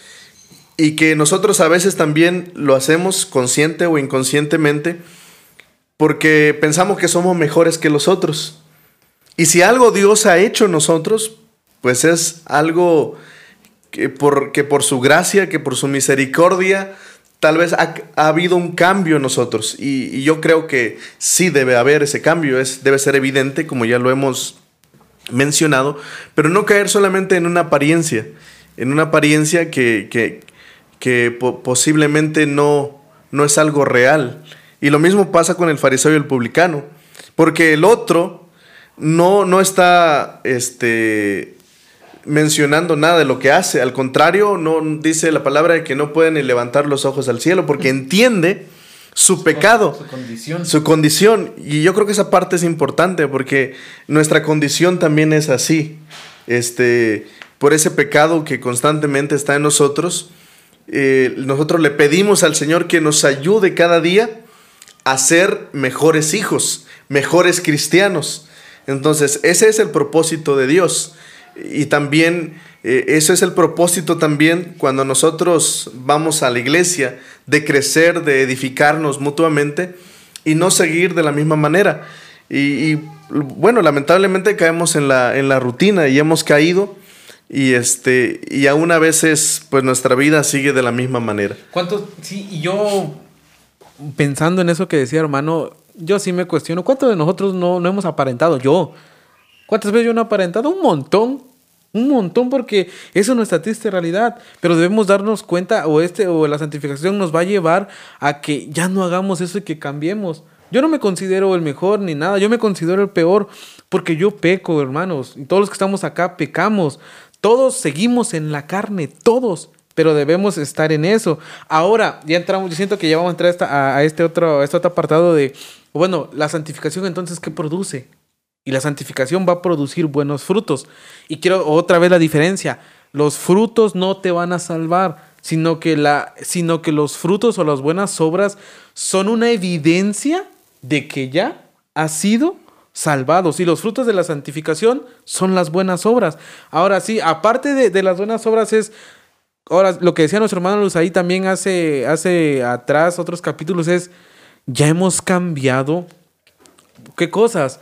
Y que nosotros a veces también lo hacemos consciente o inconscientemente porque pensamos que somos mejores que los otros. Y si algo Dios ha hecho en nosotros, pues es algo que por, que por su gracia, que por su misericordia, tal vez ha, ha habido un cambio en nosotros. Y, yo creo que sí debe haber ese cambio, es, debe ser evidente, como ya lo hemos mencionado, pero no caer solamente en una apariencia, en una apariencia que, que, que po- posiblemente no, no es algo real. Y lo mismo pasa con el fariseo y el publicano, porque el otro no, no está este, mencionando nada de lo que hace, al contrario, no dice la palabra de que no puede ni levantar los ojos al cielo, porque entiende su pecado Su condición. su condición. Y yo creo que esa parte es importante porque nuestra condición también es así. Este, por ese pecado que constantemente está en nosotros, eh, nosotros le pedimos al Señor que nos ayude cada día a ser mejores hijos, mejores cristianos. Entonces, ese es el propósito de Dios. Y también, eh, ese es el propósito también cuando nosotros vamos a la iglesia, de crecer, de edificarnos mutuamente y no seguir de la misma manera. Y, bueno, lamentablemente caemos en la, en la rutina y hemos caído y, este, y aún a veces pues nuestra vida sigue de la misma manera. ¿Cuántos? Sí, yo pensando en eso que decía hermano, yo sí me cuestiono, ¿cuántos de nosotros no, no hemos aparentado? Yo. ¿Cuántas veces yo no he aparentado? Un montón. Un montón porque eso es nuestra triste realidad. Pero debemos darnos cuenta o este o la santificación nos va a llevar a que ya no hagamos eso y que cambiemos. Yo no me considero el mejor ni nada, yo me considero el peor porque yo peco, hermanos. Y todos los que estamos acá pecamos. Todos seguimos en la carne, todos pero debemos estar en eso. Ahora, ya entramos, yo siento que ya vamos a entrar a, a este, otro, a este otro apartado de, bueno, la santificación entonces, ¿qué produce? Y la santificación va a producir buenos frutos. Y quiero otra vez la diferencia. Los frutos no te van a salvar, sino que, la, sino que los frutos o las buenas obras son una evidencia de que ya has sido salvados. Y los frutos de la santificación son las buenas obras. Ahora sí, aparte de, de las buenas obras es Ahora, lo que decía nuestro hermano Luz ahí también hace, hace atrás, otros capítulos, es, ya hemos cambiado. ¿Qué cosas?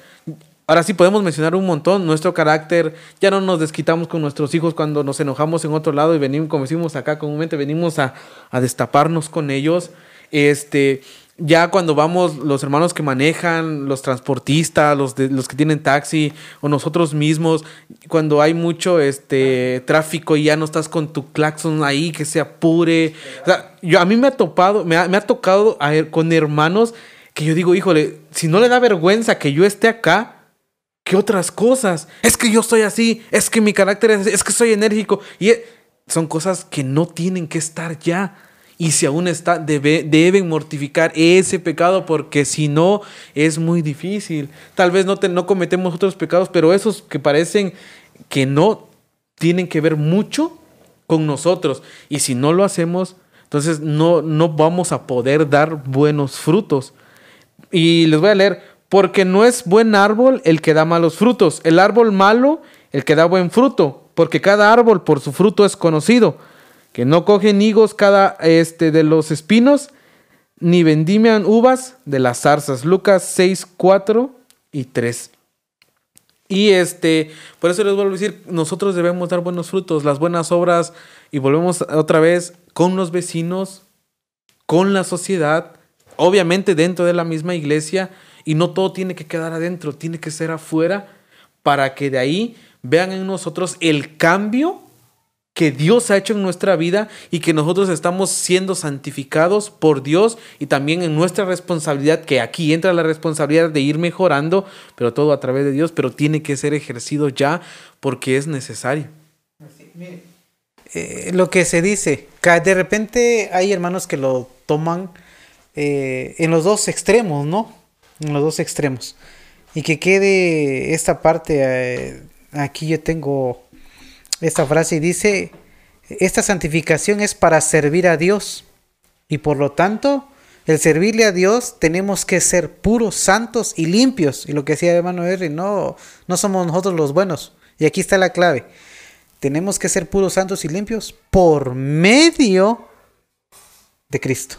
Ahora sí podemos mencionar un montón. Nuestro carácter, ya no nos desquitamos con nuestros hijos cuando nos enojamos en otro lado y venimos, como decimos acá comúnmente, venimos a, destaparnos con ellos. Este, ya cuando vamos los hermanos que manejan, los transportistas, los, de, los que tienen taxi o nosotros mismos, cuando hay mucho este tráfico y ya no estás con tu claxon ahí que se apure. O sea, yo, a mí me ha topado, me ha, me ha tocado a, con hermanos que yo digo, híjole, si no le da vergüenza que yo esté acá, ¿qué otras cosas? Es que yo soy así, es que mi carácter es así, es que soy enérgico. Y son cosas que no tienen que estar ya. Y si aún está, debe, deben mortificar ese pecado porque si no es muy difícil. Tal vez no, te, no cometemos otros pecados, pero esos que parecen que no tienen que ver mucho con nosotros. Y si no lo hacemos, entonces no, no vamos a poder dar buenos frutos. Y les voy a leer, porque no es buen árbol el que da malos frutos, el árbol malo el que da buen fruto, porque cada árbol por su fruto es conocido que no cogen higos cada este de los espinos, ni vendimian uvas de las zarzas. Lucas 6, 4 y 3. Y este, por eso les vuelvo a decir, nosotros debemos dar buenos frutos, las buenas obras, y volvemos otra vez con los vecinos, con la sociedad, obviamente dentro de la misma iglesia, y no todo tiene que quedar adentro, tiene que ser afuera, para que de ahí vean en nosotros el cambio que Dios ha hecho en nuestra vida y que nosotros estamos siendo santificados por Dios y también en nuestra responsabilidad, que aquí entra la responsabilidad de ir mejorando, pero todo a través de Dios, pero tiene que ser ejercido ya porque es necesario. Eh, lo que se dice, de repente hay hermanos que lo toman eh, en los dos extremos, ¿no? En los dos extremos. Y que quede esta parte, eh, aquí yo tengo esta frase y dice, esta santificación es para servir a Dios y por lo tanto, el servirle a Dios tenemos que ser puros, santos y limpios. Y lo que decía el hermano Henry, no, no somos nosotros los buenos. Y aquí está la clave. Tenemos que ser puros, santos y limpios por medio de Cristo.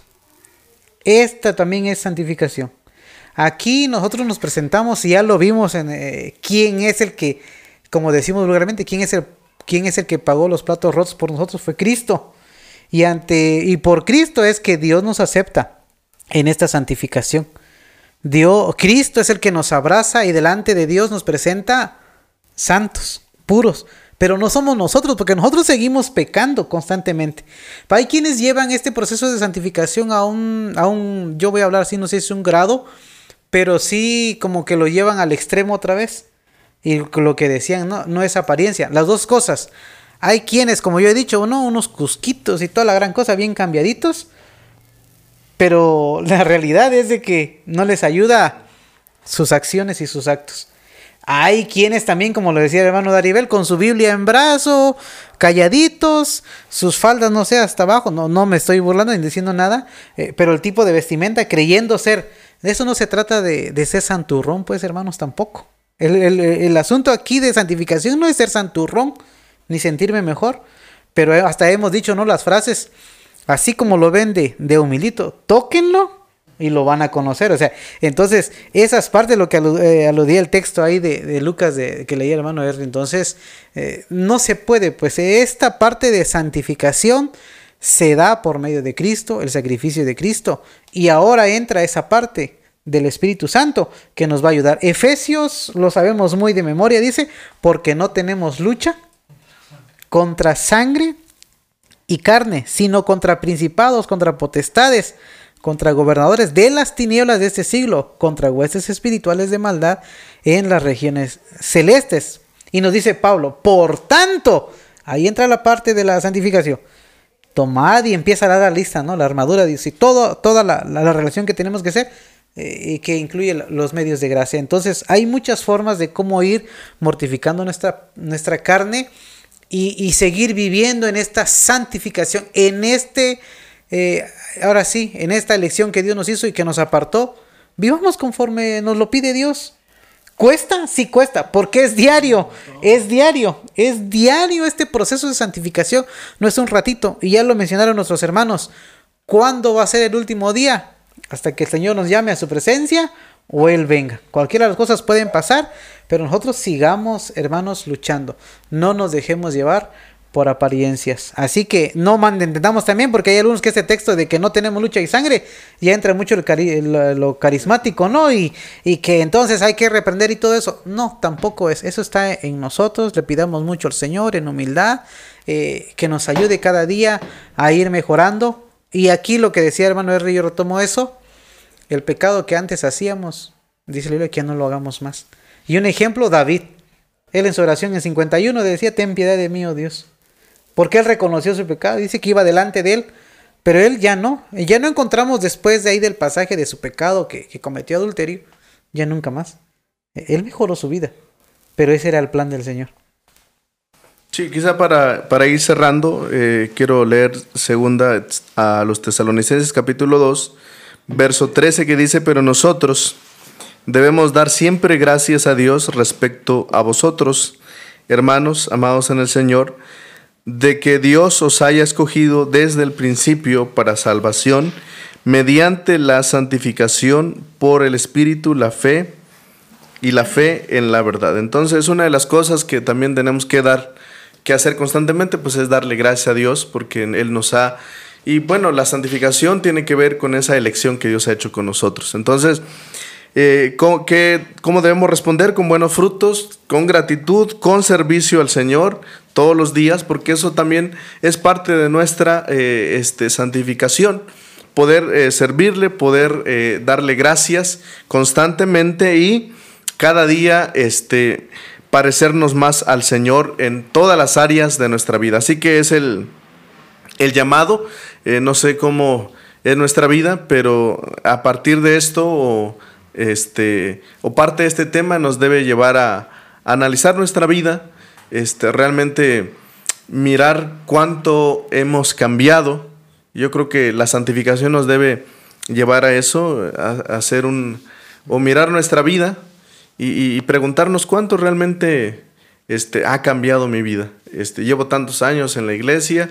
Esta también es santificación. Aquí nosotros nos presentamos y ya lo vimos en eh, quién es el que, como decimos vulgarmente, quién es el ¿Quién es el que pagó los platos rotos por nosotros? Fue Cristo. Y, ante, y por Cristo es que Dios nos acepta en esta santificación. Dios, Cristo es el que nos abraza y delante de Dios nos presenta santos, puros. Pero no somos nosotros, porque nosotros seguimos pecando constantemente. Hay quienes llevan este proceso de santificación a un, a un, yo voy a hablar así, no sé si es un grado, pero sí como que lo llevan al extremo otra vez. Y lo que decían, no, no es apariencia. Las dos cosas. Hay quienes, como yo he dicho, uno, unos cusquitos y toda la gran cosa bien cambiaditos. Pero la realidad es de que no les ayuda sus acciones y sus actos. Hay quienes también, como lo decía el hermano Daribel, con su Biblia en brazo, calladitos, sus faldas, no sé, hasta abajo. No, no me estoy burlando ni diciendo nada, eh, pero el tipo de vestimenta creyendo ser. De eso no se trata de, ser santurrón, pues, hermanos, tampoco. El, asunto aquí de santificación no es ser santurrón ni sentirme mejor, pero hasta hemos dicho, ¿no? Las frases, así como lo vende de humilito, tóquenlo y lo van a conocer. O sea, entonces, esa es parte de lo que eh, aludía el texto ahí de, Lucas que leía el hermano R. Entonces, eh, no se puede, pues esta parte de santificación se da por medio de Cristo, el sacrificio de Cristo, y ahora entra esa parte del Espíritu Santo que nos va a ayudar. Efesios, lo sabemos muy de memoria, dice, porque no tenemos lucha contra sangre y carne, sino contra principados, contra potestades, contra gobernadores de las tinieblas de este siglo, contra huestes espirituales de maldad en las regiones celestes. Y nos dice Pablo, por tanto, ahí entra la parte de la santificación. Tomad y empieza a dar la lista, ¿no? La armadura, dice, todo, toda la, la relación que tenemos que hacer eh, que incluye los medios de gracia. Entonces hay muchas formas de cómo ir mortificando nuestra, nuestra carne y, seguir viviendo en esta santificación, en este, eh, ahora sí, en esta elección que Dios nos hizo y que nos apartó. Vivamos conforme nos lo pide Dios. ¿Cuesta? Sí cuesta, porque es diario, es diario, es diario este proceso de santificación, no es un ratito, y ya lo mencionaron nuestros hermanos, ¿cuándo va a ser el último día? Hasta que el Señor nos llame a su presencia o Él venga. Cualquiera de las cosas pueden pasar, pero nosotros sigamos, hermanos, luchando, no nos dejemos llevar por apariencias. Así que no entendamos también, porque hay algunos que este texto de que no tenemos lucha y sangre, ya entra mucho lo, carismático, ¿no? Y, y, que entonces hay que reprender y todo eso. No, tampoco es. Eso está en nosotros. Le pidamos mucho al Señor en humildad, eh, que nos ayude cada día a ir mejorando. Y aquí lo que decía hermano R, yo retomo eso. El pecado que antes hacíamos, dice la Biblia, que no lo hagamos más. Y un ejemplo, David. Él en su oración en 51 decía, ten piedad de mí, oh Dios porque él reconoció su pecado, dice que iba delante de él, pero él ya no, ya no encontramos después de ahí del pasaje de su pecado que, cometió adulterio, ya nunca más. Él mejoró su vida, pero ese era el plan del Señor. Sí, quizá para, para ir cerrando, eh, quiero leer segunda a los tesalonicenses capítulo 2, verso 13 que dice, pero nosotros debemos dar siempre gracias a Dios respecto a vosotros, hermanos amados en el Señor, de que Dios os haya escogido desde el principio para salvación, mediante la santificación por el Espíritu, la fe y la fe en la verdad. Entonces, una de las cosas que también tenemos que dar, que hacer constantemente, pues es darle gracias a Dios, porque Él nos ha... Y bueno, la santificación tiene que ver con esa elección que Dios ha hecho con nosotros. Entonces, eh, ¿cómo, ¿cómo, debemos responder? Con buenos frutos, con gratitud, con servicio al Señor todos los días, porque eso también es parte de nuestra eh, este, santificación. Poder eh, servirle, poder darle gracias constantemente y cada día este, parecernos más al Señor en todas las áreas de nuestra vida. Así que es el, el llamado, no sé cómo es nuestra vida, pero a partir de esto este, o parte de este tema nos debe llevar a, analizar nuestra vida, este, realmente mirar cuánto hemos cambiado. Yo creo que la santificación nos debe llevar a eso, a, hacer un, o mirar nuestra vida y, preguntarnos cuánto realmente este, ha cambiado mi vida. Este, llevo tantos años en la iglesia,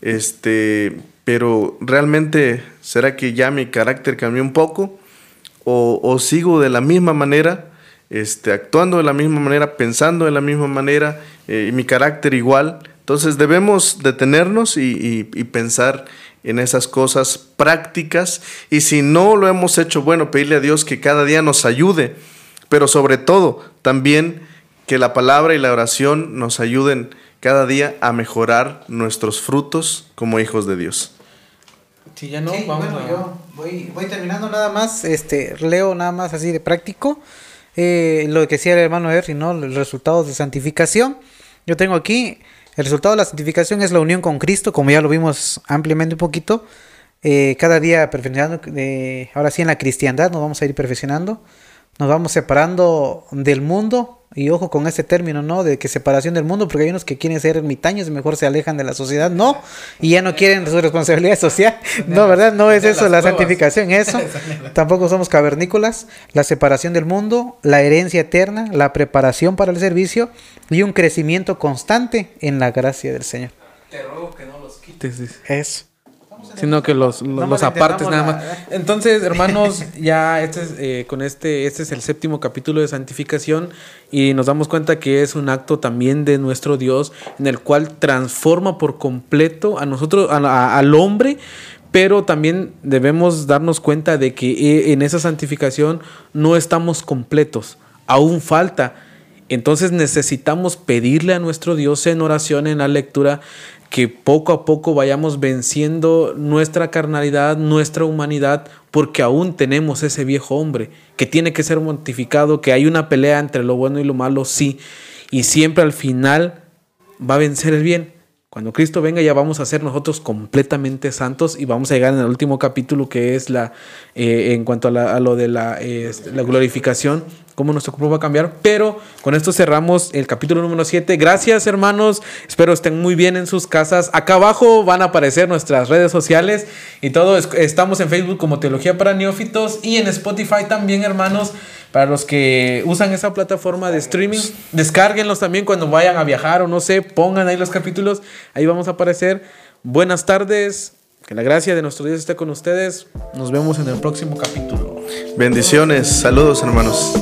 este, pero realmente, ¿será que ya mi carácter cambió un poco? o, sigo de la misma manera, este, actuando de la misma manera, pensando de la misma manera, eh, y mi carácter igual. Entonces debemos detenernos y, pensar en esas cosas prácticas y si no lo hemos hecho, bueno, pedirle a Dios que cada día nos ayude, pero sobre todo también que la palabra y la oración nos ayuden cada día a mejorar nuestros frutos como hijos de Dios. Sí, ya no, vamos yo voy, voy terminando nada más, este, leo nada más así de práctico, eh, lo que decía el hermano Henry, ¿no? Los resultados de santificación. Yo tengo aquí, el resultado de la santificación es la unión con Cristo, como ya lo vimos ampliamente un poquito. Eh, cada día perfeccionando, eh, ahora sí en la cristiandad nos vamos a ir perfeccionando, nos vamos separando del mundo y ojo con este término, ¿no? De que separación del mundo, porque hay unos que quieren ser ermitaños y mejor se alejan de la sociedad, no, y ya no quieren su responsabilidad social, no, ¿verdad? No es eso la santificación, eso. Tampoco somos cavernícolas, la separación del mundo, la herencia eterna, la preparación para el servicio y un crecimiento constante en la gracia del Señor. Te ruego que no los quites. Eso sino que los, los, apartes nada más. Entonces, hermanos, ya este es, eh, con este, este es el séptimo capítulo de santificación y nos damos cuenta que es un acto también de nuestro Dios en el cual transforma por completo a nosotros, al hombre, pero también debemos darnos cuenta de que eh, en esa santificación no estamos completos, aún falta. Entonces necesitamos pedirle a nuestro Dios en oración, en la lectura, que poco a poco vayamos venciendo nuestra carnalidad, nuestra humanidad, porque aún tenemos ese viejo hombre que tiene que ser mortificado, que hay una pelea entre lo bueno y lo malo, sí, y siempre al final va a vencer el bien. Cuando Cristo venga ya vamos a ser nosotros completamente santos y vamos a llegar en el último capítulo que es la eh, en cuanto a, lo de la, este, la glorificación, cómo nuestro cuerpo va a cambiar. Pero con esto cerramos el capítulo número 7. Gracias hermanos, espero estén muy bien en sus casas. Acá abajo van a aparecer nuestras redes sociales y todo. Estamos en Facebook como Teología para Neófitos y en Spotify también hermanos. Para los que usan esa plataforma de streaming, descárguenlos también cuando vayan a viajar o no sé, pongan ahí los capítulos, ahí vamos a aparecer. Buenas tardes, que la gracia de nuestro Dios esté con ustedes. Nos vemos en el próximo capítulo. Bendiciones, saludos hermanos.